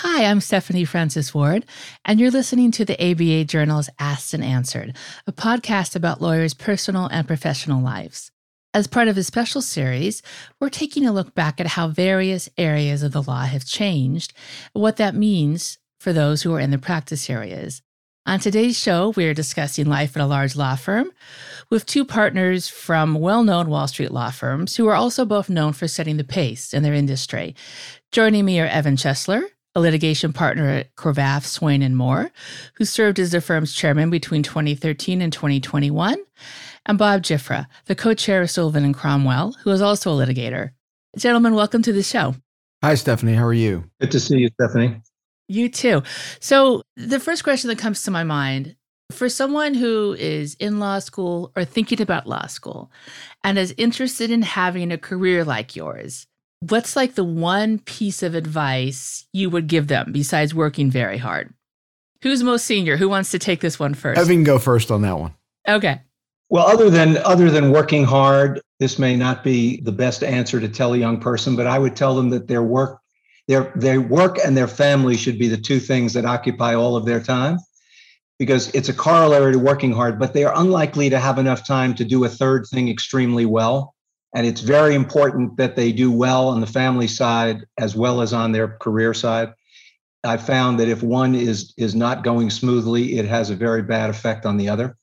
Hi, I'm Stephanie Francis Ward, and you're listening to the ABA Journal's Asked and Answered, a podcast about lawyers' personal and professional lives. As part of a special series, we're taking a look back at how various areas of the law have changed, and what that means for those who are in the practice areas. On today's show, we are discussing life at a large law firm with two partners from well known Wall Street law firms who are also both known for setting the pace in their industry. Joining me are Evan Chesler, a litigation partner at Cravath, Swaine and Moore, who served as the firm's chairman between 2013 and 2021, and Bob Giuffra, the co-chair of Sullivan and Cromwell, who is also a litigator. Gentlemen, welcome to the show. Hi, Stephanie. How are you? Good to see you, Stephanie. You too. So, the first question that comes to my mind for someone who is in law school or thinking about law school and is interested in having a career like yours, what's like the one piece of advice you would give them besides working very hard? Who's most senior? Who wants to take this one first? Evan, go first on that one. Okay. Well, other than other than working hard, this may not be the best answer to tell a young person, but I would tell them that their work, their their work and their family should be the two things that occupy all of their time. Because it's a corollary to working hard, but they are unlikely to have enough time to do a third thing extremely well. And it's very important that they do well on the family side as well as on their career side. I found that if one is is not going smoothly, it has a very bad effect on the other.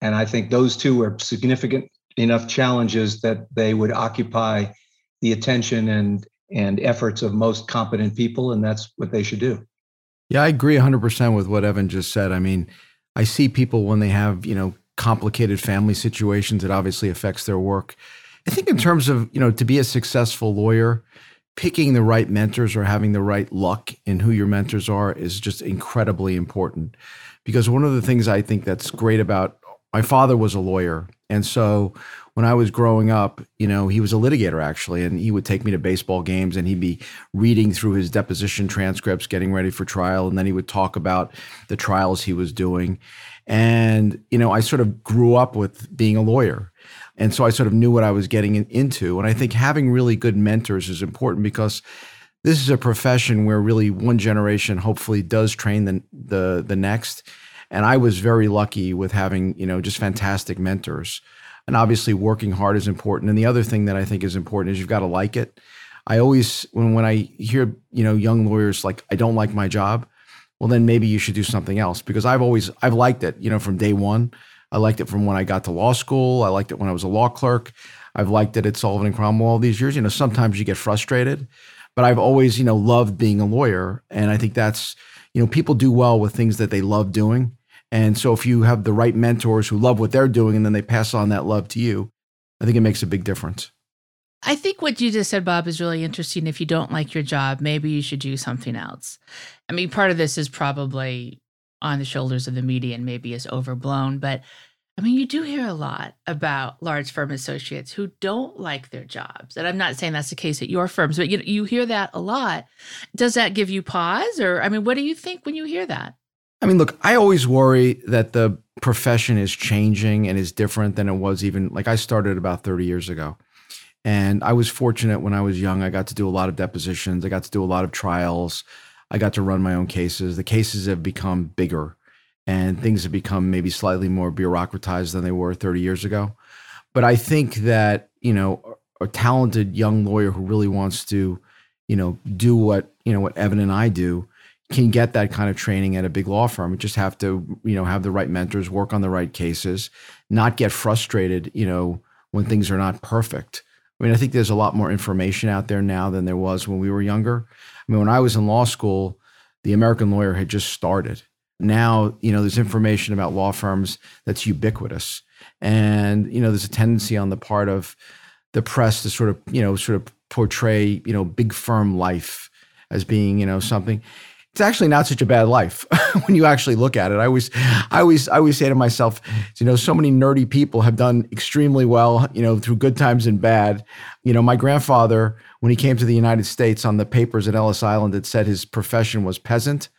And I think those two are significant enough challenges that they would occupy the attention and and efforts of most competent people, and that's what they should do. Yeah, I agree 100% with what Evan just said. I mean, I see people when they have, you know, complicated family situations, it obviously affects their work. I think in terms of, you know, to be a successful lawyer, picking the right mentors or having the right luck in who your mentors are is just incredibly important. Because one of the things I think that's great about my father was a lawyer. And so when I was growing up, you know, he was a litigator actually, and he would take me to baseball games and he'd be reading through his deposition transcripts, getting ready for trial. And then he would talk about the trials he was doing. And, you know, I sort of grew up with being a lawyer. And so I sort of knew what I was getting into. And I think having really good mentors is important because this is a profession where really one generation hopefully does train the the, the next. And I was very lucky with having, you know, just fantastic mentors. And obviously working hard is important. And the other thing that I think is important is you've got to like it. I always when when I hear, you know, young lawyers like I don't like my job, well then maybe you should do something else because I've always I've liked it, you know, from day 1. I liked it from when I got to law school. I liked it when I was a law clerk. I've liked it at Sullivan and Cromwell all these years. You know, sometimes you get frustrated, but I've always, you know, loved being a lawyer. And I think that's, you know, people do well with things that they love doing. And so if you have the right mentors who love what they're doing and then they pass on that love to you, I think it makes a big difference. I think what you just said, Bob, is really interesting. If you don't like your job, maybe you should do something else. I mean, part of this is probably on the shoulders of the media and maybe is overblown. But I mean, you do hear a lot about large firm associates who don't like their jobs. And I'm not saying that's the case at your firms, but you, you hear that a lot. Does that give you pause? Or, I mean, what do you think when you hear that? I mean, look, I always worry that the profession is changing and is different than it was even like I started about 30 years ago. And I was fortunate when I was young. I got to do a lot of depositions, I got to do a lot of trials. I got to run my own cases. The cases have become bigger and things have become maybe slightly more bureaucratized than they were 30 years ago. But I think that, you know, a talented young lawyer who really wants to, you know, do what, you know, what Evan and I do can get that kind of training at a big law firm. You just have to, you know, have the right mentors, work on the right cases, not get frustrated, you know, when things are not perfect. I mean, I think there's a lot more information out there now than there was when we were younger. I mean, when I was in law school, the American lawyer had just started. Now, you know, there's information about law firms that's ubiquitous. And, you know, there's a tendency on the part of the press to sort of, you know, sort of portray, you know, big firm life as being, you know, something it's actually not such a bad life when you actually look at it. I always, I always, I always say to myself, you know, so many nerdy people have done extremely well, you know, through good times and bad. You know, my grandfather, when he came to the United States on the papers at Ellis Island, it said his profession was peasant.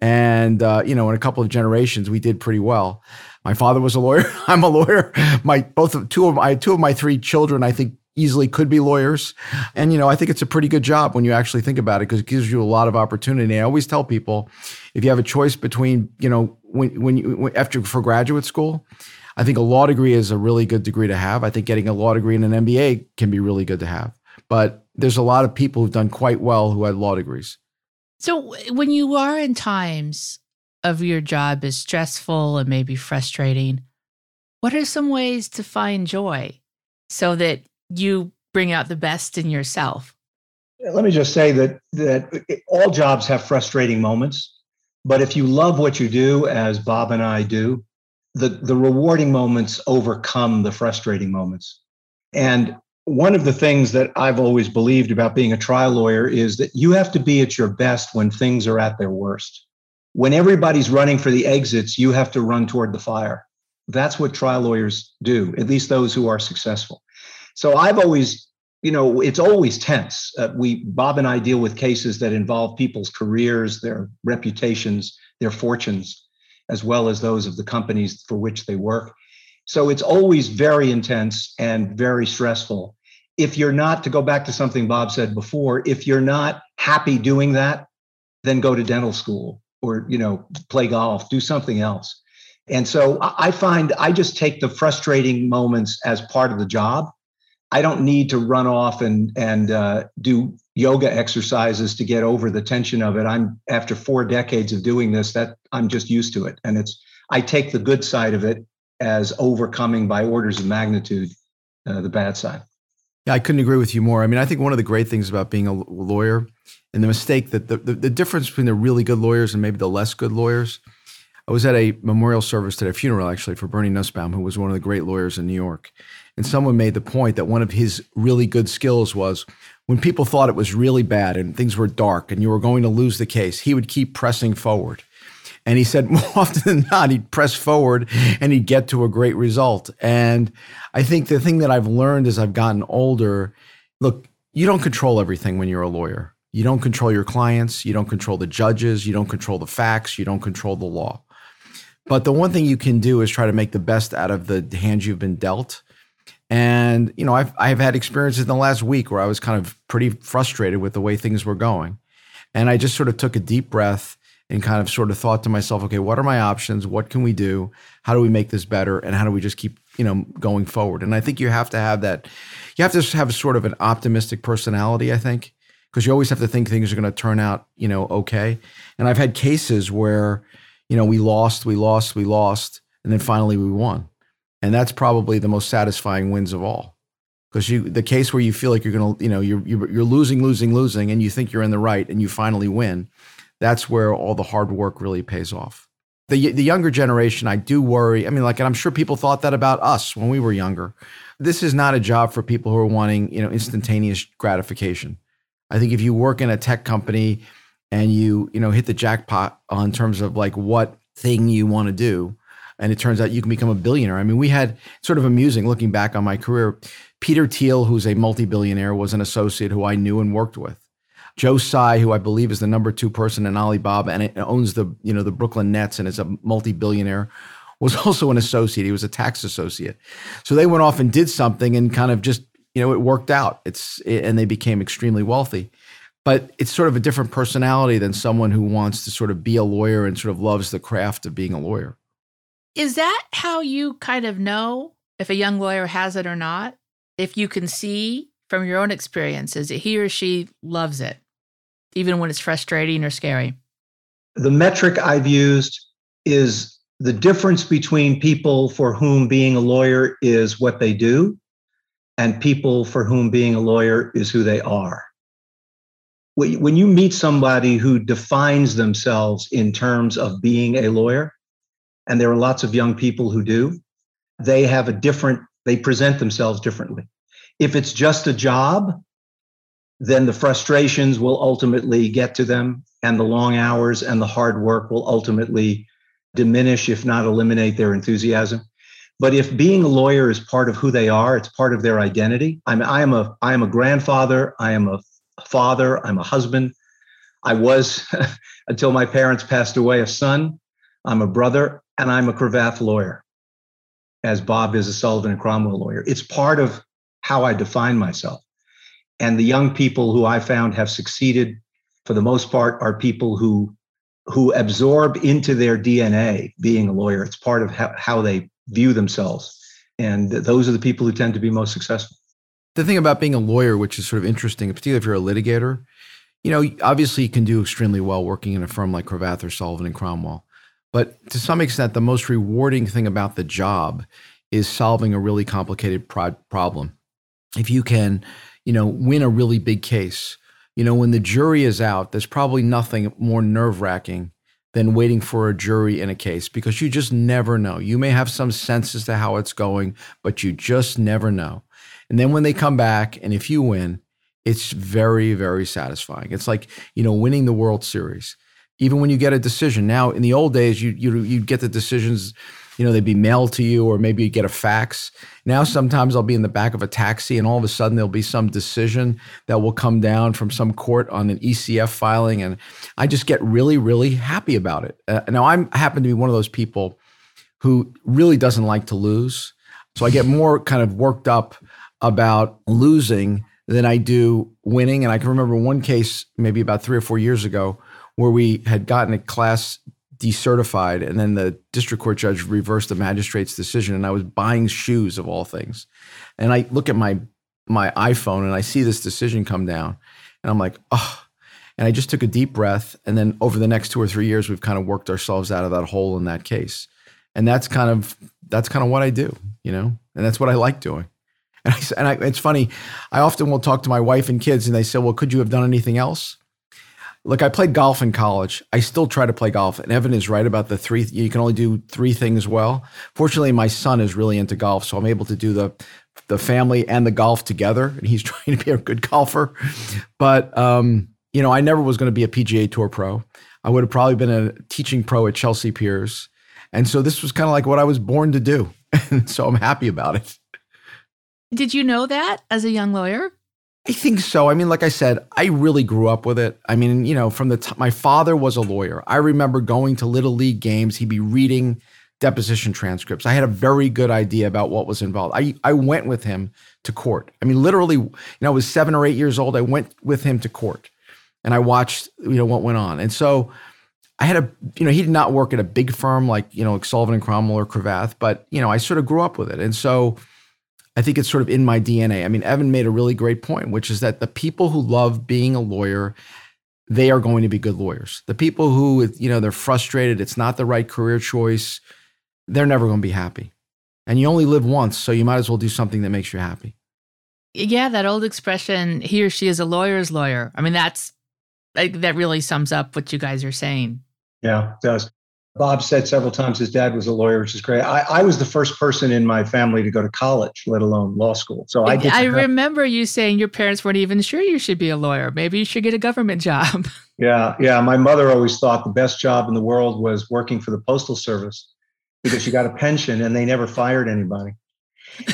And, uh, you know, in a couple of generations, we did pretty well. My father was a lawyer. I'm a lawyer. My both of two of my two of my three children, I think, easily could be lawyers. And, you know, I think it's a pretty good job when you actually think about it because it gives you a lot of opportunity. I always tell people if you have a choice between, you know, when, when you, after for graduate school, I think a law degree is a really good degree to have. I think getting a law degree and an MBA can be really good to have. But there's a lot of people who've done quite well who had law degrees. So when you are in times of your job is stressful and maybe frustrating, what are some ways to find joy so that you bring out the best in yourself? Let me just say that that all jobs have frustrating moments, but if you love what you do, as Bob and I do, the the rewarding moments overcome the frustrating moments. And one of the things that I've always believed about being a trial lawyer is that you have to be at your best when things are at their worst. When everybody's running for the exits, you have to run toward the fire. That's what trial lawyers do, at least those who are successful. So I've always, you know, it's always tense. Uh, we, Bob and I deal with cases that involve people's careers, their reputations, their fortunes, as well as those of the companies for which they work. So it's always very intense and very stressful. If you're not, to go back to something Bob said before, if you're not happy doing that, then go to dental school or, you know, play golf, do something else. And so I find I just take the frustrating moments as part of the job I don't need to run off and and uh, do yoga exercises to get over the tension of it. I'm after four decades of doing this that I'm just used to it, and it's I take the good side of it as overcoming by orders of magnitude uh, the bad side. Yeah, I couldn't agree with you more. I mean, I think one of the great things about being a lawyer and the mistake that the, the, the difference between the really good lawyers and maybe the less good lawyers. I was at a memorial service today, a funeral actually for Bernie Nussbaum, who was one of the great lawyers in New York. And someone made the point that one of his really good skills was when people thought it was really bad and things were dark and you were going to lose the case, he would keep pressing forward. And he said more often than not, he'd press forward and he'd get to a great result. And I think the thing that I've learned as I've gotten older look, you don't control everything when you're a lawyer. You don't control your clients. You don't control the judges. You don't control the facts. You don't control the law. But the one thing you can do is try to make the best out of the hands you've been dealt and you know, I've I've had experiences in the last week where I was kind of pretty frustrated with the way things were going, and I just sort of took a deep breath and kind of sort of thought to myself, okay, what are my options? What can we do? How do we make this better? And how do we just keep you know going forward? And I think you have to have that. You have to have sort of an optimistic personality. I think because you always have to think things are going to turn out you know okay. And I've had cases where you know we lost, we lost, we lost, and then finally we won and that's probably the most satisfying wins of all. Because you the case where you feel like you're gonna you know you're, you're you're losing losing losing and you think you're in the right and you finally win that's where all the hard work really pays off. The the younger generation i do worry i mean like and i'm sure people thought that about us when we were younger. This is not a job for people who are wanting you know instantaneous gratification. I think if you work in a tech company and you you know hit the jackpot on terms of like what thing you want to do and it turns out you can become a billionaire. I mean, we had sort of amusing looking back on my career. Peter Thiel, who's a multi-billionaire, was an associate who I knew and worked with. Joe Tsai, who I believe is the number two person in Alibaba and owns the you know the Brooklyn Nets and is a multi-billionaire, was also an associate. He was a tax associate. So they went off and did something and kind of just you know it worked out. It's and they became extremely wealthy. But it's sort of a different personality than someone who wants to sort of be a lawyer and sort of loves the craft of being a lawyer. Is that how you kind of know if a young lawyer has it or not? If you can see from your own experiences that he or she loves it, even when it's frustrating or scary? The metric I've used is the difference between people for whom being a lawyer is what they do and people for whom being a lawyer is who they are. When you meet somebody who defines themselves in terms of being a lawyer, and there are lots of young people who do, they have a different, they present themselves differently. If it's just a job, then the frustrations will ultimately get to them, and the long hours and the hard work will ultimately diminish, if not eliminate, their enthusiasm. But if being a lawyer is part of who they are, it's part of their identity. I'm, I am a, I am a grandfather. I am a father. I'm a husband. I was, until my parents passed away, a son. I'm a brother and I'm a Cravath lawyer, as Bob is a Sullivan and Cromwell lawyer. It's part of how I define myself. And the young people who I found have succeeded for the most part are people who who absorb into their DNA being a lawyer. It's part of how, how they view themselves. And those are the people who tend to be most successful. The thing about being a lawyer, which is sort of interesting, particularly if you're a litigator, you know, obviously you can do extremely well working in a firm like Cravath or Sullivan and Cromwell. But to some extent, the most rewarding thing about the job is solving a really complicated pro- problem. If you can, you know, win a really big case, you know, when the jury is out, there's probably nothing more nerve wracking than waiting for a jury in a case because you just never know. You may have some sense as to how it's going, but you just never know. And then when they come back, and if you win, it's very, very satisfying. It's like, you know, winning the World Series. Even when you get a decision. Now, in the old days, you you you get the decisions you know, they'd be mailed to you or maybe you get a fax. Now, sometimes I'll be in the back of a taxi and all of a sudden there'll be some decision that will come down from some court on an ECF filing. And I just get really, really happy about it. Uh, now, I'm, I happen to be one of those people who really doesn't like to lose. So I get more kind of worked up about losing than I do winning. And I can remember one case, maybe about three or four years ago, where we had gotten a class decertified and then the district court judge reversed the magistrate's decision and I was buying shoes of all things. And I look at my my iPhone and I see this decision come down and I'm like, "Oh." And I just took a deep breath and then over the next 2 or 3 years we've kind of worked ourselves out of that hole in that case. And that's kind of that's kind of what I do, you know? And that's what I like doing. And, I, and I, it's funny, I often will talk to my wife and kids and they say, "Well, could you have done anything else?" Look, I played golf in college. I still try to play golf. And Evan is right about the three, you can only do three things well. Fortunately, my son is really into golf. So I'm able to do the, the family and the golf together. And he's trying to be a good golfer. But, um, you know, I never was going to be a PGA Tour pro. I would have probably been a teaching pro at Chelsea Piers. And so this was kind of like what I was born to do. And so I'm happy about it. Did you know that as a young lawyer? I think so. I mean, like I said, I really grew up with it. I mean, you know, from the t- my father was a lawyer. I remember going to little league games. He'd be reading deposition transcripts. I had a very good idea about what was involved. I I went with him to court. I mean, literally, you know, I was seven or eight years old. I went with him to court, and I watched, you know, what went on. And so, I had a, you know, he did not work at a big firm like you know like Sullivan and Cromwell or Cravath, but you know, I sort of grew up with it, and so I think it's sort of in my DNA. I mean, Evan made a really great point, which is that the people who love being a lawyer, they are going to be good lawyers. The people who, you know, they're frustrated, it's not the right career choice, they're never going to be happy. And you only live once, so you might as well do something that makes you happy. Yeah, that old expression, he or she is a lawyer's lawyer. I mean, that's like, that really sums up what you guys are saying. Yeah, it does. Bob said several times his dad was a lawyer, which is great. I, I, was the first person in my family to go to college, let alone law school. So I I remember you saying your parents weren't even sure you should be a lawyer. Maybe you should get a government job. Yeah, yeah. My mother always thought the best job in the world was working for the postal service because she got a pension and they never fired anybody.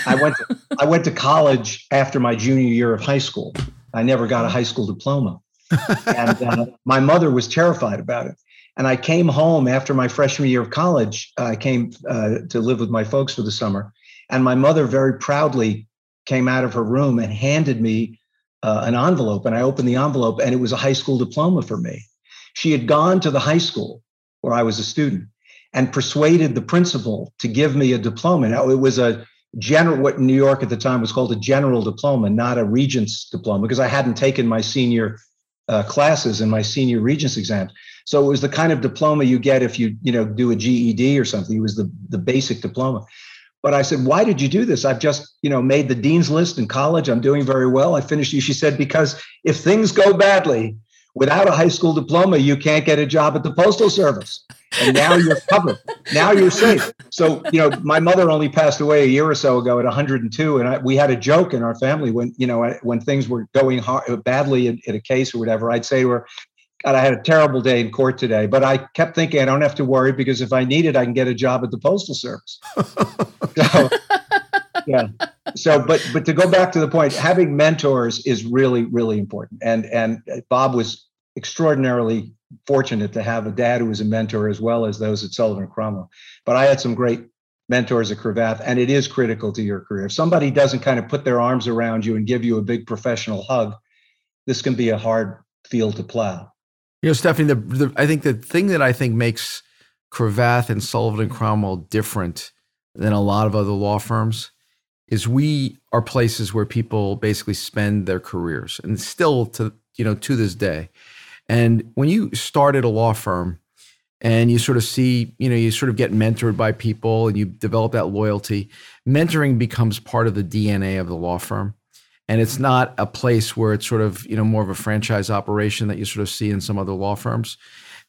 I went to, I went to college after my junior year of high school. I never got a high school diploma. and uh, my mother was terrified about it. And I came home after my freshman year of college. I came uh, to live with my folks for the summer. And my mother very proudly came out of her room and handed me uh, an envelope. And I opened the envelope, and it was a high school diploma for me. She had gone to the high school where I was a student and persuaded the principal to give me a diploma. Now, it was a general, what New York at the time was called a general diploma, not a regent's diploma, because I hadn't taken my senior uh, classes and my senior regents exams. So it was the kind of diploma you get if you, you know, do a GED or something. It was the, the basic diploma. But I said, why did you do this? I've just, you know, made the dean's list in college. I'm doing very well. I finished. She said, because if things go badly, without a high school diploma, you can't get a job at the postal service. And now you're covered. now you're safe. So, you know, my mother only passed away a year or so ago at 102. And I, we had a joke in our family when, you know, when things were going hard, badly in, in a case or whatever, I'd say to her, God, I had a terrible day in court today, but I kept thinking I don't have to worry because if I need it, I can get a job at the postal service. so, yeah. So, but but to go back to the point, having mentors is really really important. And and Bob was extraordinarily fortunate to have a dad who was a mentor as well as those at Sullivan Cromwell. But I had some great mentors at Cravath, and it is critical to your career. If somebody doesn't kind of put their arms around you and give you a big professional hug, this can be a hard field to plow. You know, Stephanie, the, the, I think the thing that I think makes Cravath and Sullivan and Cromwell different than a lot of other law firms is we are places where people basically spend their careers and still to you know to this day. And when you start at a law firm and you sort of see you know you sort of get mentored by people and you develop that loyalty mentoring becomes part of the dna of the law firm and it's not a place where it's sort of you know more of a franchise operation that you sort of see in some other law firms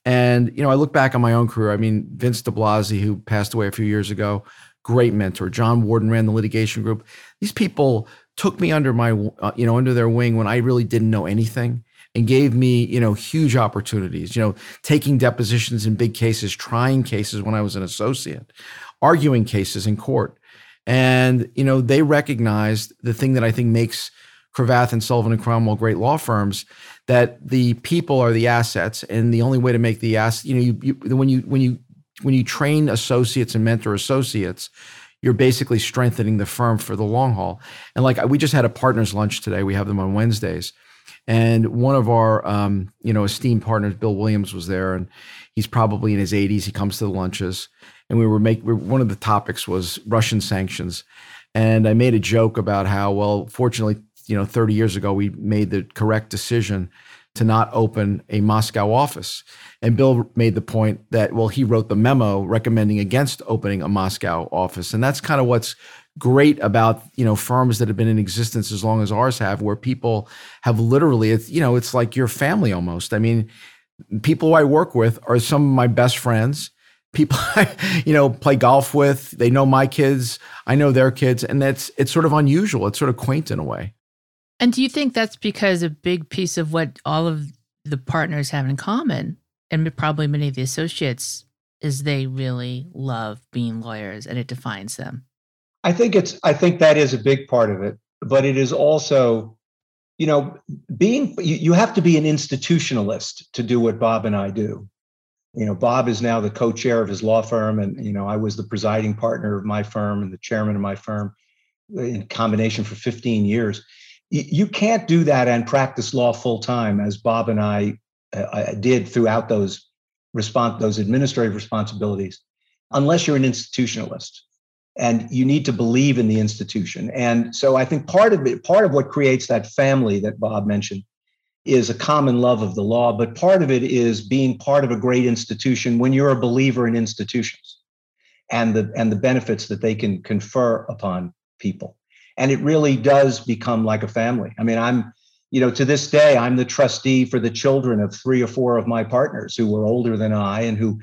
and you know i look back on my own career i mean vince DiBlasi who passed away a few years ago great mentor. John Warden ran the litigation group. These people took me under my, uh, you know, under their wing when I really didn't know anything and gave me, you know, huge opportunities, you know, taking depositions in big cases, trying cases when I was an associate, arguing cases in court. And, you know, they recognized the thing that I think makes Cravath and Sullivan and Cromwell great law firms that the people are the assets and the only way to make the ass, you know, you, you when you when you when you train associates and mentor associates, you're basically strengthening the firm for the long haul. And like we just had a partners lunch today. We have them on Wednesdays. And one of our, um, you know, esteemed partners, Bill Williams, was there, and he's probably in his 80s. He comes to the lunches, and we were making one of the topics was Russian sanctions, and I made a joke about how, well, fortunately, you know, 30 years ago, we made the correct decision to not open a Moscow office. And Bill made the point that, well, he wrote the memo recommending against opening a Moscow office. And that's kind of what's great about, you know, firms that have been in existence as long as ours have, where people have literally, it's, you know, it's like your family almost. I mean, people I work with are some of my best friends. People I, you know, play golf with, they know my kids, I know their kids, and that's it's sort of unusual. It's sort of quaint in a way. And do you think that's because a big piece of what all of the partners have in common, and probably many of the associates, is they really love being lawyers and it defines them? I think it's I think that is a big part of it, but it is also, you know, being you, you have to be an institutionalist to do what Bob and I do. You know, Bob is now the co-chair of his law firm, and you know, I was the presiding partner of my firm and the chairman of my firm in combination for 15 years. You can't do that and practice law full time as Bob and I, uh, I did throughout those response those administrative responsibilities unless you're an institutionalist. And you need to believe in the institution. And so i think part of it part of what creates that family that bob mentioned is a common love of the law but part of it is being part of a great institution when you're a believer in institutions and the and the benefits that they can confer upon people and it really does become like a family. I mean, I'm, you know, to this day, I'm the trustee for the children of three or four of my partners who were older than I and who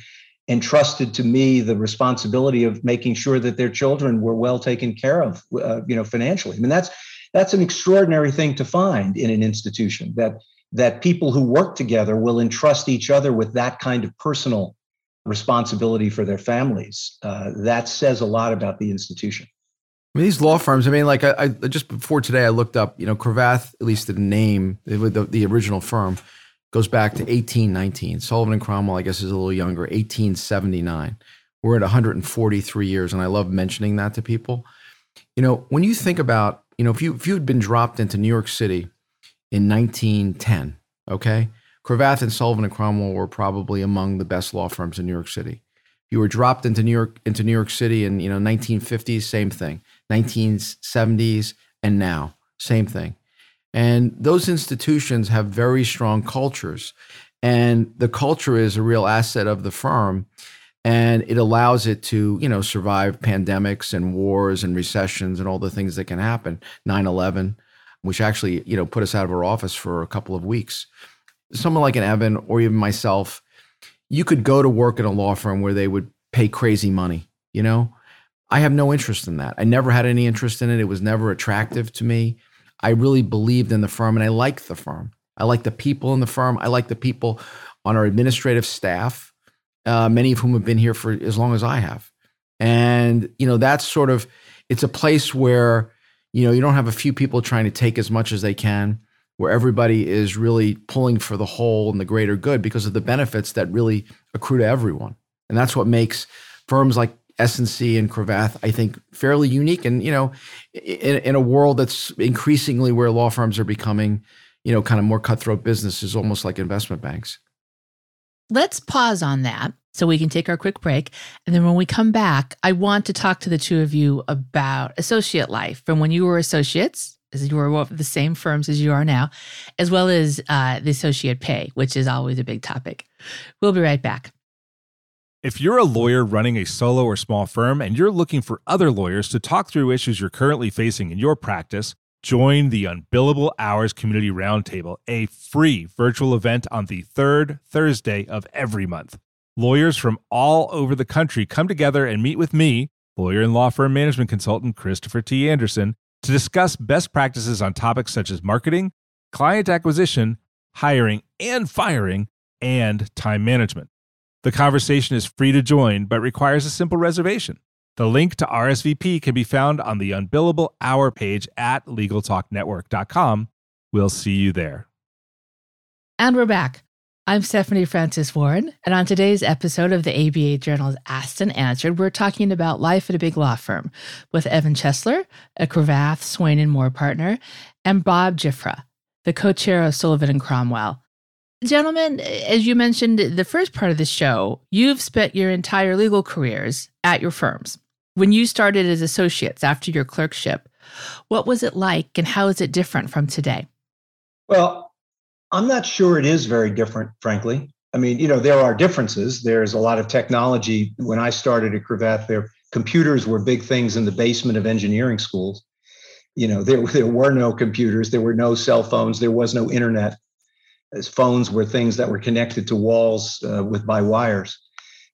entrusted to me the responsibility of making sure that their children were well taken care of, uh, you know, financially. I mean, that's that's an extraordinary thing to find in an institution that that people who work together will entrust each other with that kind of personal responsibility for their families. Uh, that says a lot about the institution. I mean, these law firms. I mean, like I, I just before today, I looked up. You know, Cravath, at least the name, the, the original firm, goes back to 1819. Sullivan and Cromwell, I guess, is a little younger, 1879. We're at 143 years, and I love mentioning that to people. You know, when you think about, you know, if you if you had been dropped into New York City in 1910, okay, Cravath and Sullivan and Cromwell were probably among the best law firms in New York City. You were dropped into New York into New York City in you know 1950s, same thing. 1970s, and now. Same thing. And those institutions have very strong cultures. And the culture is a real asset of the firm. And it allows it to, you know, survive pandemics and wars and recessions and all the things that can happen. 9 11, which actually, you know, put us out of our office for a couple of weeks. Someone like an Evan or even myself, you could go to work in a law firm where they would pay crazy money, you know? I have no interest in that. I never had any interest in it. It was never attractive to me. I really believed in the firm and I like the firm. I like the people in the firm. I like the people on our administrative staff, uh, many of whom have been here for as long as I have. And, you know, that's sort of, it's a place where, you know, you don't have a few people trying to take as much as they can, where everybody is really pulling for the whole and the greater good because of the benefits that really accrue to everyone. And that's what makes firms like S&C and Cravath, I think, fairly unique. And, you know, in, in a world that's increasingly where law firms are becoming, you know, kind of more cutthroat businesses, almost like investment banks. Let's pause on that so we can take our quick break. And then when we come back, I want to talk to the two of you about associate life from when you were associates, as you were the same firms as you are now, as well as uh, the associate pay, which is always a big topic. We'll be right back. If you're a lawyer running a solo or small firm and you're looking for other lawyers to talk through issues you're currently facing in your practice, join the Unbillable Hours Community Roundtable, a free virtual event on the third Thursday of every month. Lawyers from all over the country come together and meet with me, lawyer and law firm management consultant Christopher T. Anderson, to discuss best practices on topics such as marketing, client acquisition, hiring and firing, and time management. The conversation is free to join, but requires a simple reservation. The link to RSVP can be found on the Unbillable Hour page at LegalTalkNetwork.com. We'll see you there. And we're back. I'm Stephanie Francis Warren, and on today's episode of the ABA Journal's Asked and Answered, we're talking about life at a big law firm with Evan Chesler, a Cravath, Swaine and Moore partner, and Bob Giuffra, the co-chair of Sullivan and Cromwell, Gentlemen, as you mentioned the first part of the show, you've spent your entire legal careers at your firms. When you started as associates after your clerkship, what was it like and how is it different from today? Well, I'm not sure it is very different, frankly. I mean, you know, there are differences. There's a lot of technology. When I started at Cravath, there computers were big things in the basement of engineering schools. You know, there, there were no computers, there were no cell phones, there was no internet as phones were things that were connected to walls uh, with by wires.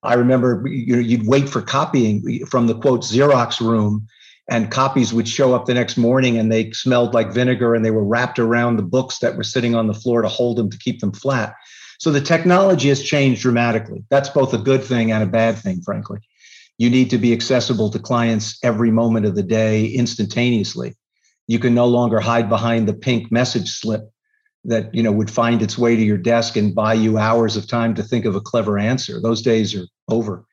I remember you know, you'd wait for copying from the quote Xerox room, and copies would show up the next morning and they smelled like vinegar and they were wrapped around the books that were sitting on the floor to hold them to keep them flat. So the technology has changed dramatically. That's both a good thing and a bad thing, frankly. You need to be accessible to clients every moment of the day instantaneously. You can no longer hide behind the pink message slip that you know would find its way to your desk and buy you hours of time to think of a clever answer those days are over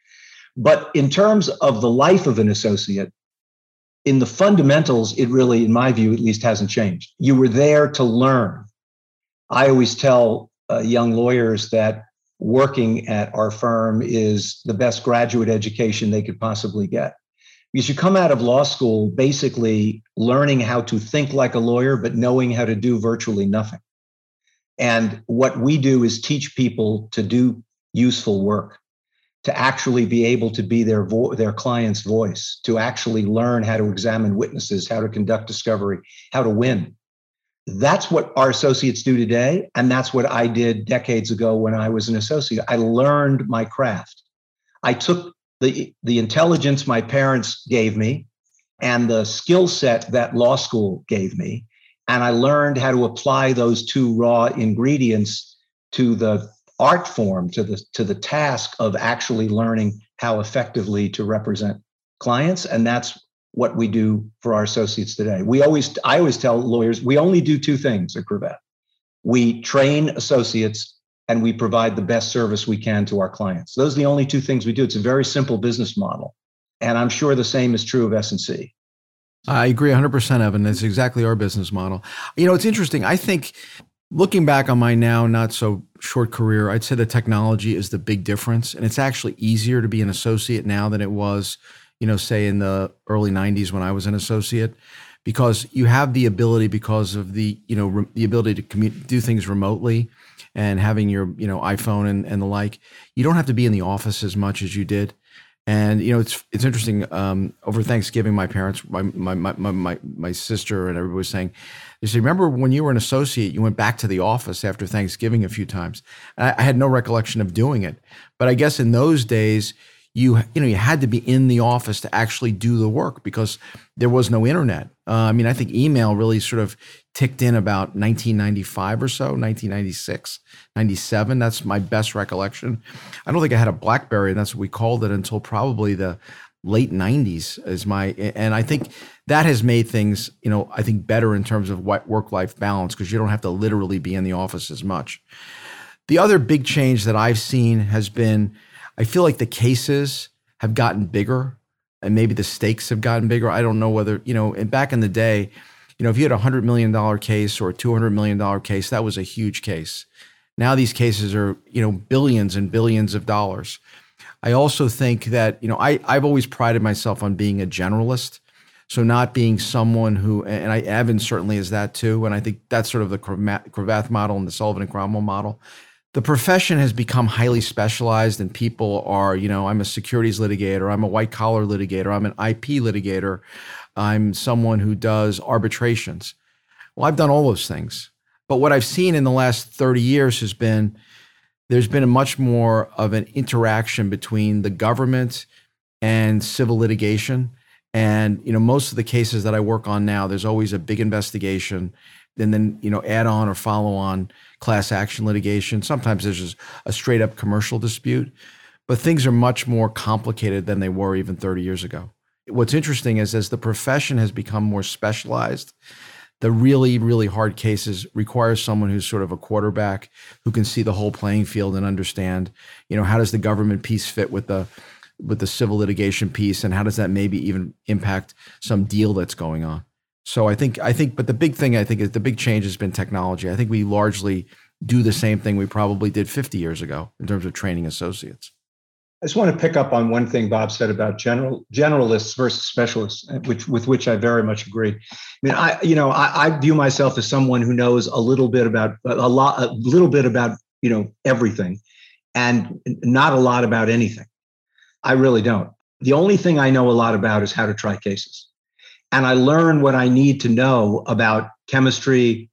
but in terms of the life of an associate in the fundamentals it really in my view at least hasn't changed. You were there to learn. I always tell uh, young lawyers that working at our firm is the best graduate education they could possibly get. Because you come out of law school basically learning how to think like a lawyer but knowing how to do virtually nothing. And what we do is teach people to do useful work, to actually be able to be their vo- their client's voice, to actually learn how to examine witnesses, how to conduct discovery, how to win. That's what our associates do today, and that's what I did decades ago when I was an associate. I learned my craft. I took the the intelligence my parents gave me and the skill set that law school gave me and I learned how to apply those two raw ingredients to the art form, to the to the task of actually learning how effectively to represent clients. And that's what we do for our associates today. We always, I always tell lawyers, we only do two things at Cravath. We train associates and we provide the best service we can to our clients. Those are the only two things we do. It's a very simple business model. And I'm sure the same is true of S&C. I agree 100%, Evan. That's exactly our business model. You know, it's interesting. I think looking back on my now not so short career, I'd say the technology is the big difference. And it's actually easier to be an associate now than it was, you know, say in the early 90s when I was an associate because you have the ability because of the, you know, re- the ability to commute, do things remotely and having your, you know, iPhone and, and the like. You don't have to be in the office as much as you did. And you know, it's it's interesting. Um, over Thanksgiving, my parents, my, my my my my sister, and everybody was saying, they said, "Remember when you were an associate, you went back to the office after Thanksgiving a few times." I, I had no recollection of doing it, but I guess in those days, you you know you had to be in the office to actually do the work because there was no internet. Uh, I mean, I think email really sort of ticked in about 1995 or so, 1996, 97. That's my best recollection. I don't think I had a BlackBerry, and that's what we called it until probably the late 90s is my and I think that has made things, you know, I think better in terms of work-life balance because you don't have to literally be in the office as much. The other big change that I've seen has been I feel like the cases have gotten bigger and maybe the stakes have gotten bigger. I don't know whether, you know, and back in the day, you know, if you had a $100 million case or a $200 million case, that was a huge case. Now these cases are, you know, billions and billions of dollars. I also think that, you know, I, I've always prided myself on being a generalist. So not being someone who, and I, Evan certainly is that too. And I think that's sort of the Cravath model and the Sullivan and Cromwell model. The profession has become highly specialized, and people are, you know, I'm a securities litigator, I'm a white collar litigator, I'm an IP litigator, I'm someone who does arbitrations. Well, I've done all those things. But what I've seen in the last 30 years has been there's been a much more of an interaction between the government and civil litigation and you know, most of the cases that I work on now, there's always a big investigation, and then you know, add on or follow on class action litigation. Sometimes there's just a straight up commercial dispute, but things are much more complicated than they were even 30 years ago. What's interesting is as the profession has become more specialized, the really, really hard cases require someone who's sort of a quarterback who can see the whole playing field and understand, you know, how does the government piece fit with the with the civil litigation piece and how does that maybe even impact some deal that's going on so i think i think but the big thing i think is the big change has been technology i think we largely do the same thing we probably did 50 years ago in terms of training associates I just want to pick up on one thing Bob said about general generalists versus specialists, eh, which with which I very much agree. I mean, I you know I, I view myself as someone who knows a little bit about a lot a little bit about you know everything, and not a lot about anything. I really don't. The only thing I know a lot about is how to try cases. And I learn what I need to know about chemistry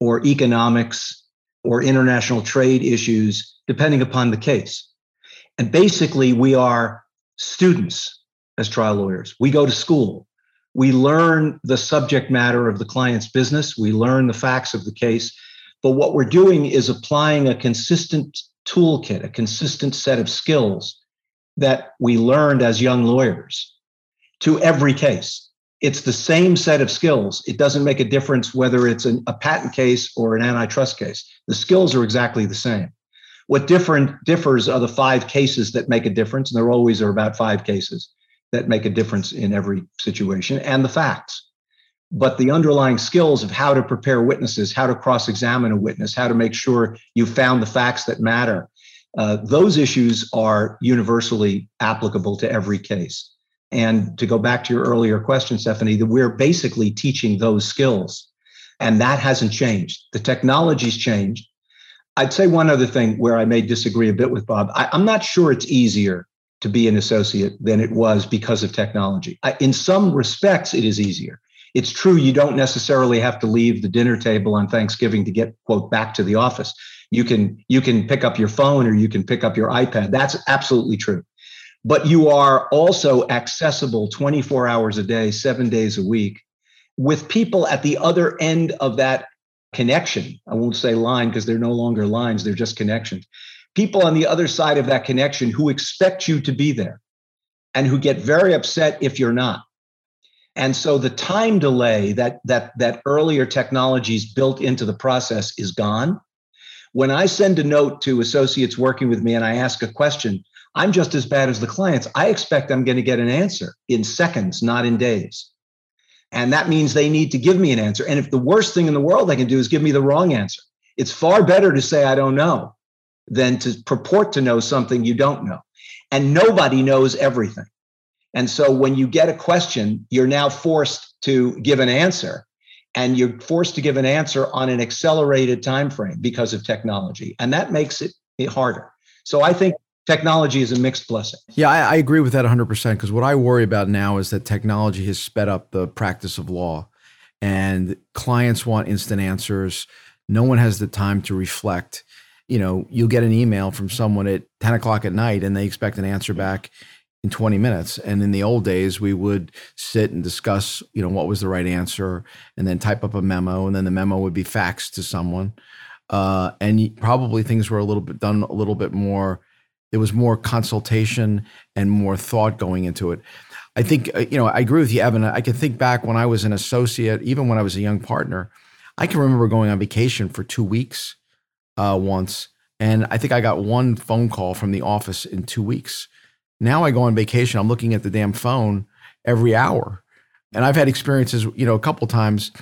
or economics or international trade issues, depending upon the case. And basically, we are students as trial lawyers. We go to school. We learn the subject matter of the client's business. We learn the facts of the case. But what we're doing is applying a consistent toolkit, a consistent set of skills that we learned as young lawyers to every case. It's the same set of skills. It doesn't make a difference whether it's an, a patent case or an antitrust case. The skills are exactly the same. What different differs are the five cases that make a difference, and there always are about five cases that make a difference in every situation, and the facts. But the underlying skills of how to prepare witnesses, how to cross-examine a witness, how to make sure you found the facts that matter, uh, those issues are universally applicable to every case. And to go back to your earlier question, Stephanie, that we're basically teaching those skills. And that hasn't changed. The technology's changed. I'd say one other thing where I may disagree a bit with Bob. I, am not sure it's easier to be an associate than it was because of technology. I, in some respects, it is easier. It's true you don't necessarily have to leave the dinner table on Thanksgiving to get, quote, back to the office you can you can pick up your phone or you can pick up your ipad. That's absolutely true. But you are also accessible 24 hours a day 7 days a week with people at the other end of that connection. I won't say line because they're no longer lines they're just connections. People on the other side of that connection who expect you to be there and who get very upset if you're not. And so the time delay that that that earlier technologies built into the process is gone when I send a note to associates working with me and I ask a question, I'm just as bad as the clients. I expect I'm going to get an answer in seconds, not in days. And that means they need to give me an answer. And if the worst thing in the world they can do is give me the wrong answer, it's far better to say I don't know than to purport to know something you don't know. And nobody knows everything. And so when you get a question, you're now forced to give an answer and you're forced to give an answer on an accelerated time frame because of technology and that makes it harder. So i think technology is a mixed blessing. Yeah i, I agree with that 100% because what i worry about now is that technology has sped up the practice of law and clients want instant answers. No one has the time to reflect. You know you'll get an email from someone at 10 o'clock at night and they expect an answer back in 20 minutes. And in the old days, we would sit and discuss, you know, what was the right answer and then type up a memo. And then the memo would be faxed to someone. Uh, and probably things were a little bit done a little bit more. There was more consultation and more thought going into it. I think, uh, you know, I agree with you, Evan. I can think back when I was an associate, even when I was a young partner, I can remember going on vacation for two weeks uh, once. And I think I got one phone call from the office in two weeks Now I go on vacation, I'm looking at the damn phone every hour. And I've had experiences, you know, a couple times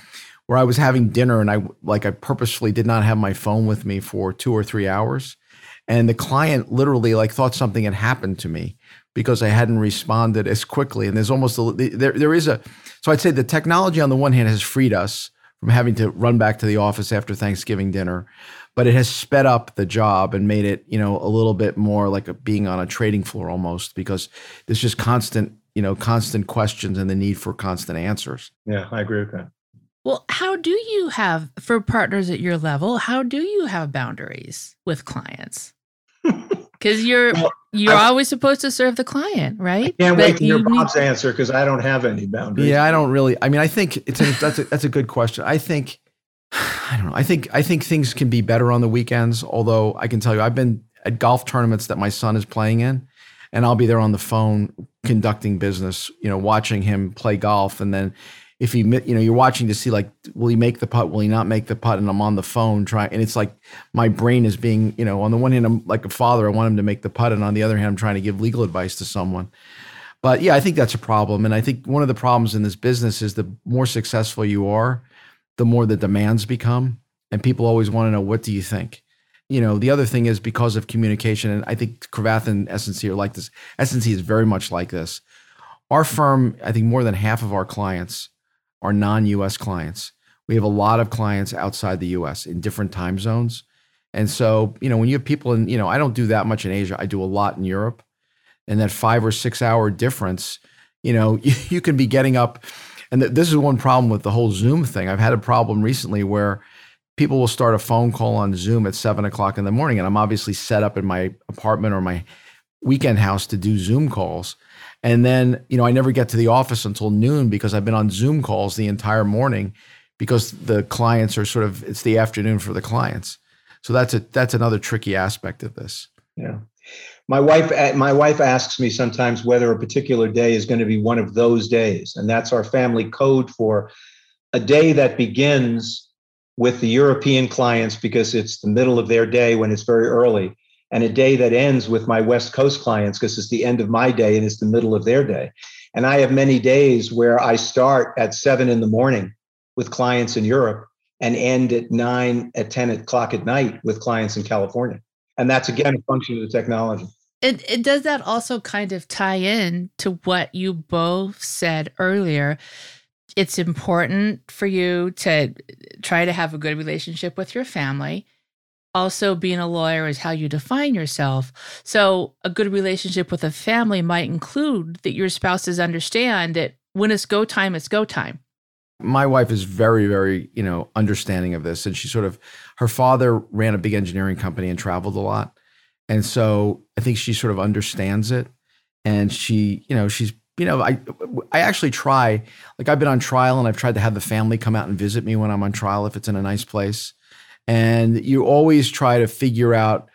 where I was having dinner and I like I purposefully did not have my phone with me for 2 or 3 hours. And the client literally like thought something had happened to me because I hadn't responded as quickly. And there's almost a there there is a so I'd say the technology on the one hand has freed us from having to run back to the office after Thanksgiving dinner but it has sped up the job and made it you know a little bit more like a, being on a trading floor almost because there's just constant you know constant questions and the need for constant answers. Yeah i agree with that. Well how do you have for partners at your level how do you have boundaries with clients? Because you're well, you're I, always supposed to serve the client right? I can't but wait to hear bob's need- answer because i don't have any boundaries. Yeah i don't really i mean i think it's a, that's a, that's a good question. I think I don't know. I think I think things can be better on the weekends. Although I can tell you, I've been at golf tournaments that my son is playing in, and I'll be there on the phone conducting business. You know, watching him play golf, and then if he, you know, you're watching to see like, will he make the putt? Will he not make the putt? And I'm on the phone trying, and it's like my brain is being, you know, on the one hand, I'm like a father, I want him to make the putt, and on the other hand, I'm trying to give legal advice to someone. But yeah, I think that's a problem, and I think one of the problems in this business is the more successful you are the more the demands become. And people always want to know, what do you think? You know, the other thing is because of communication, and I think Cravath and S&C are like this. S&C is very much like this. Our firm, I think more than half of our clients are non-US clients. We have a lot of clients outside the US in different time zones. And so, you know, when you have people in, you know, I don't do that much in Asia. I do a lot in Europe. And that five or six hour difference, you know, you, you can be getting up and th- this is one problem with the whole Zoom thing. I've had a problem recently where people will start a phone call on Zoom at seven o'clock in the morning, and I'm obviously set up in my apartment or my weekend house to do Zoom calls. And then, you know, I never get to the office until noon because I've been on Zoom calls the entire morning because the clients are sort of it's the afternoon for the clients. So that's a that's another tricky aspect of this. Yeah my wife uh, my wife asks me sometimes whether a particular day is going to be one of those days and that's our family code for a day that begins with the european clients because it's the middle of their day when it's very early and a day that ends with my west coast clients because it's the end of my day and it's the middle of their day. And i have many days where i start at 7 in the morning with clients in europe and end at 9 at 10 o'clock at night with clients in california and that's again a function of the technology. It, does that also kind of tie in to what you both said earlier? It's important for you to try to have a good relationship with your family. Also being a lawyer is how you define yourself. So a good relationship with a family might include that your spouses understand that when it's go time it's go time my wife is very very you know understanding of this and she sort of her father ran a big engineering company and traveled a lot and so I think she sort of understands it. And she, you know, she's, you know, I I actually try, like I've been on trial and I've tried to have the family come out and visit me when I'm on trial if it's in a nice place. And you always try to figure out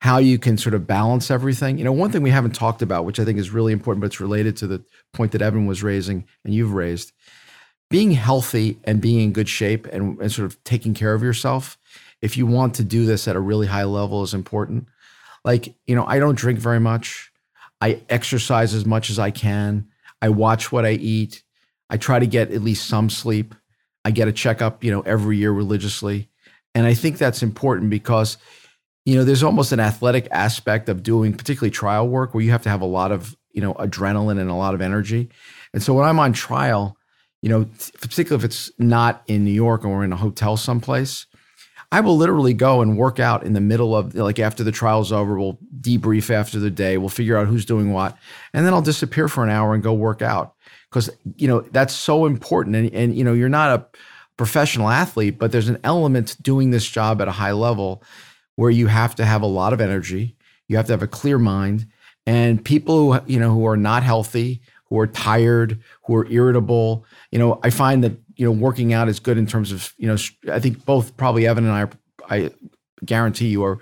how you can sort of balance everything. You know, one thing we haven't talked about, which I think is really important, but it's related to the point that Evan was raising and you've raised, being healthy and being in good shape and, and sort of taking care of yourself. If you want to do this at a really high level is important. Like, you know, I don't drink very much. I exercise as much as I can. I watch what I eat. I try to get at least some sleep. I get a checkup, you know, every year religiously. And I think that's important because, you know, there's almost an athletic aspect of doing particularly trial work where you have to have a lot of, you know, adrenaline and a lot of energy. And so when I'm on trial, you know, particularly if it's not in New York or we're in a hotel someplace, I will literally go and work out in the middle of like after the trial's over. We'll debrief after the day. We'll figure out who's doing what, and then I'll disappear for an hour and go work out because you know that's so important. And and you know you're not a professional athlete, but there's an element to doing this job at a high level where you have to have a lot of energy. You have to have a clear mind, and people who you know who are not healthy, who are tired, who are irritable. You know, I find that you know, working out is good in terms of, you know, I think both probably Evan and I, I guarantee you are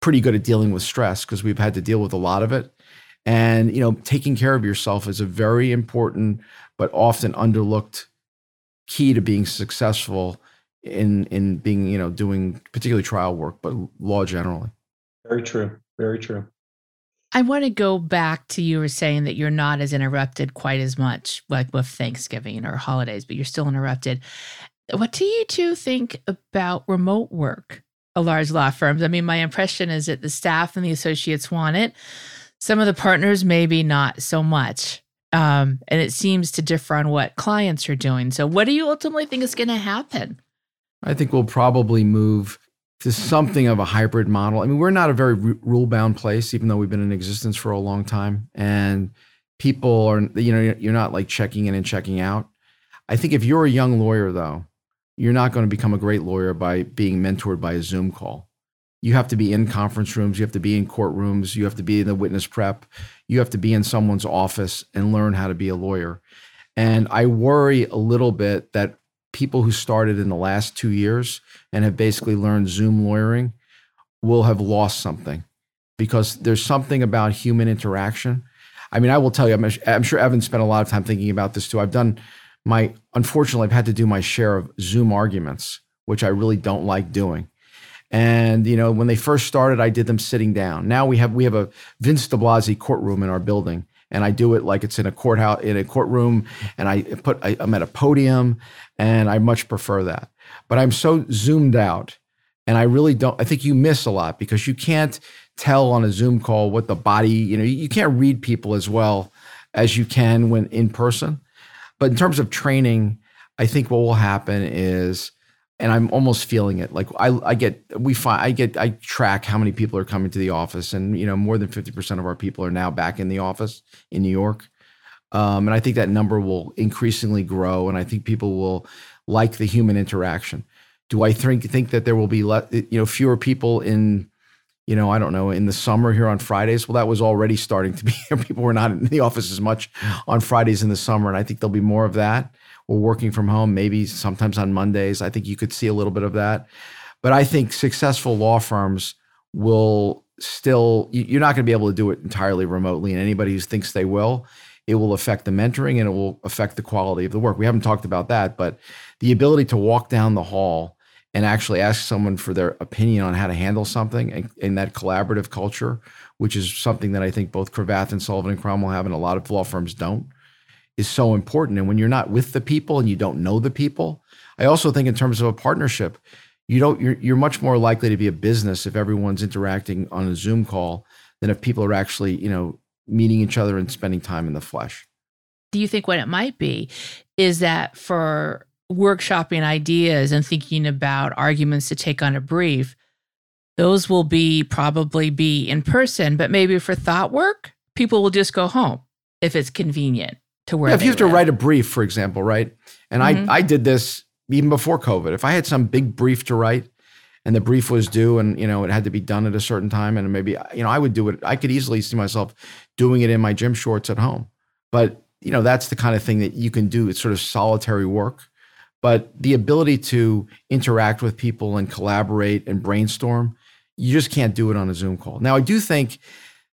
pretty good at dealing with stress because we've had to deal with a lot of it. And, you know, taking care of yourself is a very important but often underlooked key to being successful in in being, you know, doing particularly trial work, but law generally. Very true. Very true. I want to go back to you were saying that you're not as interrupted quite as much, like with Thanksgiving or holidays, but you're still interrupted. What do you two think about remote work? A large law firms. I mean, my impression is that the staff and the associates want it. Some of the partners, maybe not so much. Um, and it seems to differ on what clients are doing. So, what do you ultimately think is going to happen? I think we'll probably move to something of a hybrid model. I mean, we're not a very rule bound place, even though we've been in existence for a long time. And people are, you know, you're not like checking in and checking out. I think if you're a young lawyer, though, you're not going to become a great lawyer by being mentored by a Zoom call. You have to be in conference rooms, you have to be in courtrooms, you have to be in the witness prep, you have to be in someone's office and learn how to be a lawyer. And I worry a little bit that people who started in the last two years and have basically learned Zoom lawyering will have lost something because there's something about human interaction. I mean, I will tell you, I'm, I'm sure Evan spent a lot of time thinking about this too. I've done my, unfortunately, I've had to do my share of Zoom arguments, which I really don't like doing. And you know, when they first started, I did them sitting down. Now we have we have a Vince DiBlasi courtroom in our building, and I do it like it's in a courthouse in a courtroom, and I put I, I'm at a podium, and I much prefer that. But I'm so zoomed out, and I really don't. I think you miss a lot because you can't tell on a Zoom call what the body. You know, you can't read people as well as you can when in person. But in terms of training, I think what will happen is and I'm almost feeling it. Like I, I get, we find, I get, I track how many people are coming to the office, and you know, more than fifty percent of our people are now back in the office in New York, um, and I think that number will increasingly grow, and I think people will like the human interaction. Do I think think that there will be, le- you know, fewer people in, you know, I don't know, in the summer here on Fridays? Well, that was already starting to be. people were not in the office as much on Fridays in the summer, and I think there'll be more of that or working from home, maybe sometimes on Mondays. I think you could see a little bit of that. But I think successful law firms will still, you're not going to be able to do it entirely remotely. And anybody who thinks they will, it will affect the mentoring and it will affect the quality of the work. We haven't talked about that, but the ability to walk down the hall and actually ask someone for their opinion on how to handle something and in that collaborative culture, which is something that I think both Cravath and Sullivan and Cromwell have, and a lot of law firms don't is so important. And when you're not with the people and you don't know the people, I also think in terms of a partnership, you don't you're you're much more likely to be a business if everyone's interacting on a Zoom call than if people are actually, you know, meeting each other and spending time in the flesh. Do you think what it might be is that for workshopping ideas and thinking about arguments to take on a brief, those will be probably be in person, but maybe for thought work, people will just go home if it's convenient to where yeah, if you have live. to write a brief, for example, right? And mm-hmm. I I did this even before COVID. If I had some big brief to write and the brief was due and you know it had to be done at a certain time and maybe you know I would do it I could easily see myself doing it in my gym shorts at home. But you know that's the kind of thing that you can do it's sort of solitary work. But the ability to interact with people and collaborate and brainstorm, you just can't do it on a Zoom call. Now I do think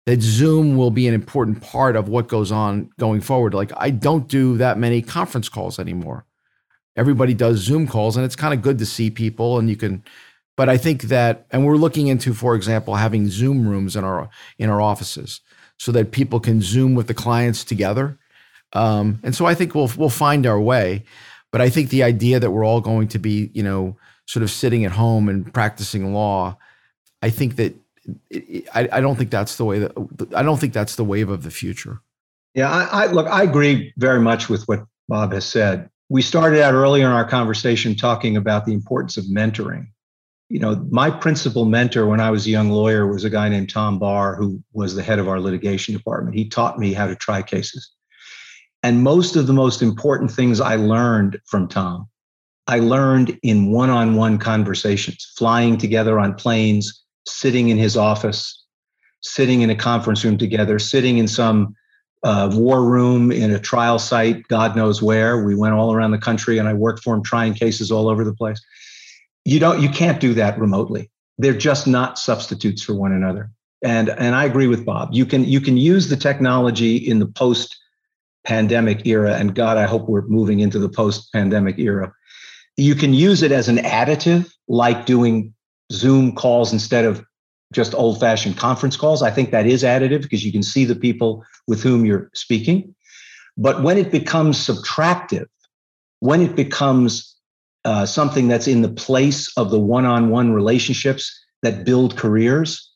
that Zoom will be an important part of what goes on going forward. Like I don't do that many conference calls anymore. Everybody does Zoom calls and it's kind of good to see people and you can but I think that and we're looking into for example having Zoom rooms in our in our offices so that people can Zoom with the clients together. Um, and so I think we'll we'll find our way. But I think the idea that we're all going to be, you know, sort of sitting at home and practicing law, I think that I, I don't think that's the way that I don't think that's the wave of the future. Yeah, I, I look. I agree very much with what Bob has said. We started out earlier in our conversation talking about the importance of mentoring. You know, my principal mentor when I was a young lawyer was a guy named Tom Barr, who was the head of our litigation department. He taught me how to try cases. And most of the most important things I learned from Tom, I learned in one on one conversations, flying together on planes, sitting in his office, sitting in a conference room together, sitting in some uh, war room in a trial site, God knows where. We went all around the country, and I worked for him trying cases all over the place. You don't, you can't do that remotely. They're just not substitutes for one another. And and I agree with Bob. You can you can use the technology in the post pandemic era, and God, I hope we're moving into the post pandemic era. You can use it as an additive, like doing Zoom calls instead of just old fashioned conference calls. I think that is additive because you can see the people with whom you're speaking. But when it becomes subtractive, when it becomes uh, something that's in the place of the one on one relationships that build careers,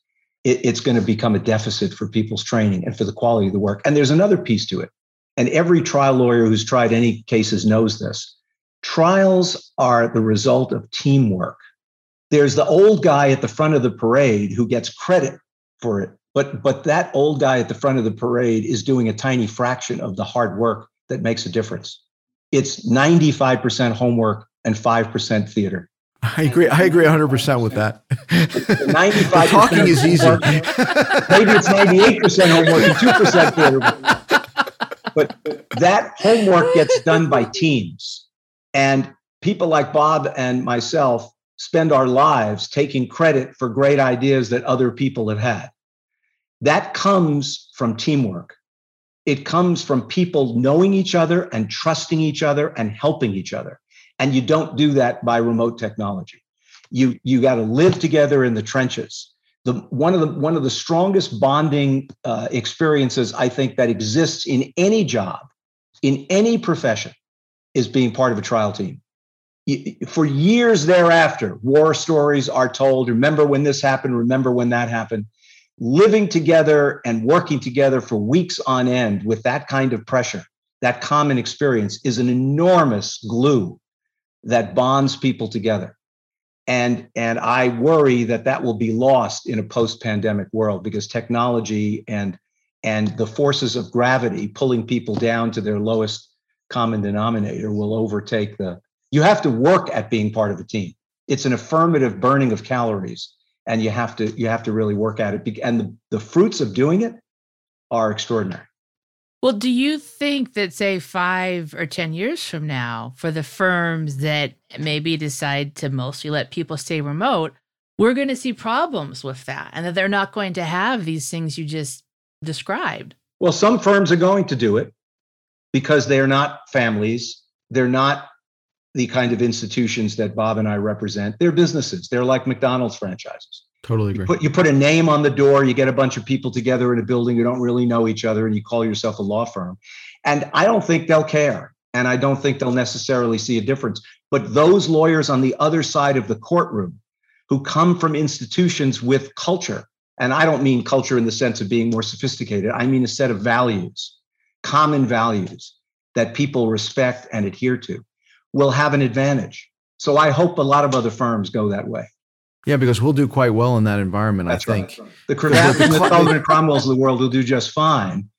it, it's going to become a deficit for people's training and for the quality of the work. And there's another piece to it. And every trial lawyer who's tried any cases knows this. Trials are the result of teamwork. There's the old guy at the front of the parade who gets credit for it. But, but that old guy at the front of the parade is doing a tiny fraction of the hard work that makes a difference. It's 95% homework and 5% theater. I agree. I agree 100% with that. 95 talking is easy. Maybe it's 98% homework and 2% theater. But that homework gets done by teams. And people like Bob and myself spend our lives taking credit for great ideas that other people have had. That comes from teamwork. It comes from people knowing each other and trusting each other and helping each other. And you don't do that by remote technology. You, you got to live together in the trenches. The, one of the one of the strongest bonding uh, experiences I think that exists in any job, in any profession, is being part of a trial team. For years thereafter, war stories are told. Remember when this happened? Remember when that happened? Living together and working together for weeks on end with that kind of pressure, that common experience, is an enormous glue that bonds people together. And, and I worry that that will be lost in a post-pandemic world because technology and, and the forces of gravity pulling people down to their lowest common denominator will overtake the. You have to work at being part of a team. It's an affirmative burning of calories, and you have to you have to really work at it. And the, the fruits of doing it are extraordinary. Well, do you think that, say, five or 10 years from now, for the firms that maybe decide to mostly let people stay remote, we're going to see problems with that and that they're not going to have these things you just described? Well, some firms are going to do it because they're not families. They're not the kind of institutions that Bob and I represent. They're businesses. They're like McDonald's franchises. Totally agree. You put, you put a name on the door, you get a bunch of people together in a building who don't really know each other, and you call yourself a law firm. And I don't think they'll care. And I don't think they'll necessarily see a difference. But those lawyers on the other side of the courtroom who come from institutions with culture, and I don't mean culture in the sense of being more sophisticated, I mean a set of values, common values that people respect and adhere to, will have an advantage. So I hope a lot of other firms go that way. Yeah, because we'll do quite well in that environment, That's I think. Right. The Cravath and the Sullivan Cromwells of the world will do just fine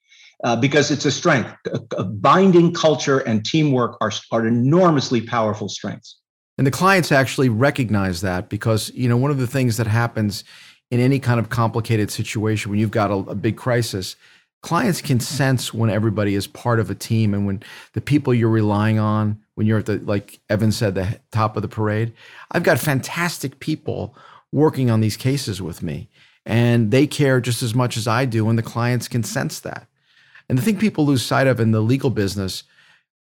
uh, because it's a strength. A, a binding culture and teamwork are, are enormously powerful strengths. And the clients actually recognize that because, you know, one of the things that happens in any kind of complicated situation when you've got a, a big crisis, clients can sense when everybody is part of a team and when the people you're relying on when you're at the like evan said the top of the parade. I've got fantastic people working on these cases with me and they care just as much as i do and the clients can sense that. And the thing people lose sight of in the legal business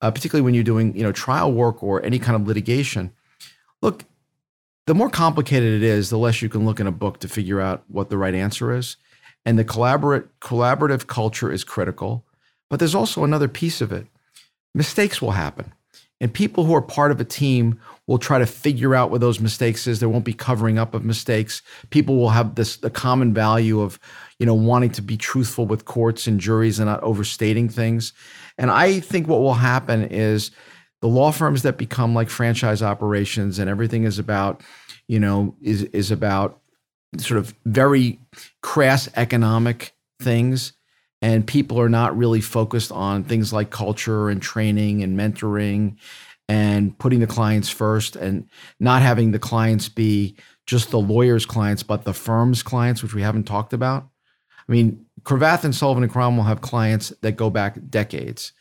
uh, particularly when you're doing you know trial work or any kind of litigation look the more complicated it is the less you can look in a book to figure out what the right answer is and the collaborate, collaborative culture is critical but there's also another piece of it mistakes will happen and people who are part of a team will try to figure out what those mistakes is. There won't be covering up of mistakes. People will have this the common value of, you know, wanting to be truthful with courts and juries and not overstating things. And I think what will happen is the law firms that become like franchise operations and everything is about, you know, is is about sort of very crass economic things and people are not really focused on things like culture and training and mentoring and putting the clients first and not having the clients be just the lawyer's clients but the firm's clients which we haven't talked about. I mean cravath and sullivan and cromwell have clients that go back decades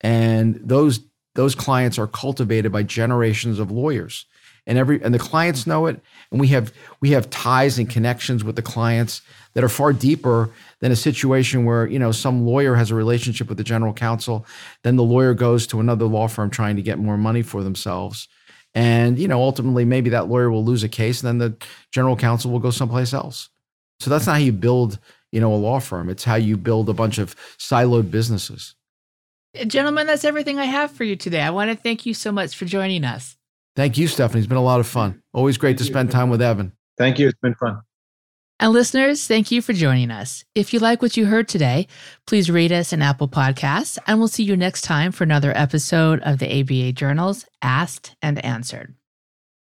and those those clients are cultivated by generations of lawyers and every and the clients mm-hmm. know it and we have we have ties and connections with the clients that are far deeper than a situation where you know some lawyer has a relationship with the general counsel then the lawyer goes to another law firm trying to get more money for themselves and you know ultimately maybe that lawyer will lose a case and then the general counsel will go someplace else So that's not how you build, you know, a law firm. It's how you build a bunch of siloed businesses. Gentlemen, that's everything I have for you today. I want to thank you so much for joining us. Thank you, Stephanie. It's been a lot of fun. Always great to spend time with Evan. Thank you. It's been fun. And listeners, thank you for joining us. If you like what you heard today, please rate us in Apple Podcasts, and we'll see you next time for another episode of the ABA Journals Asked and Answered.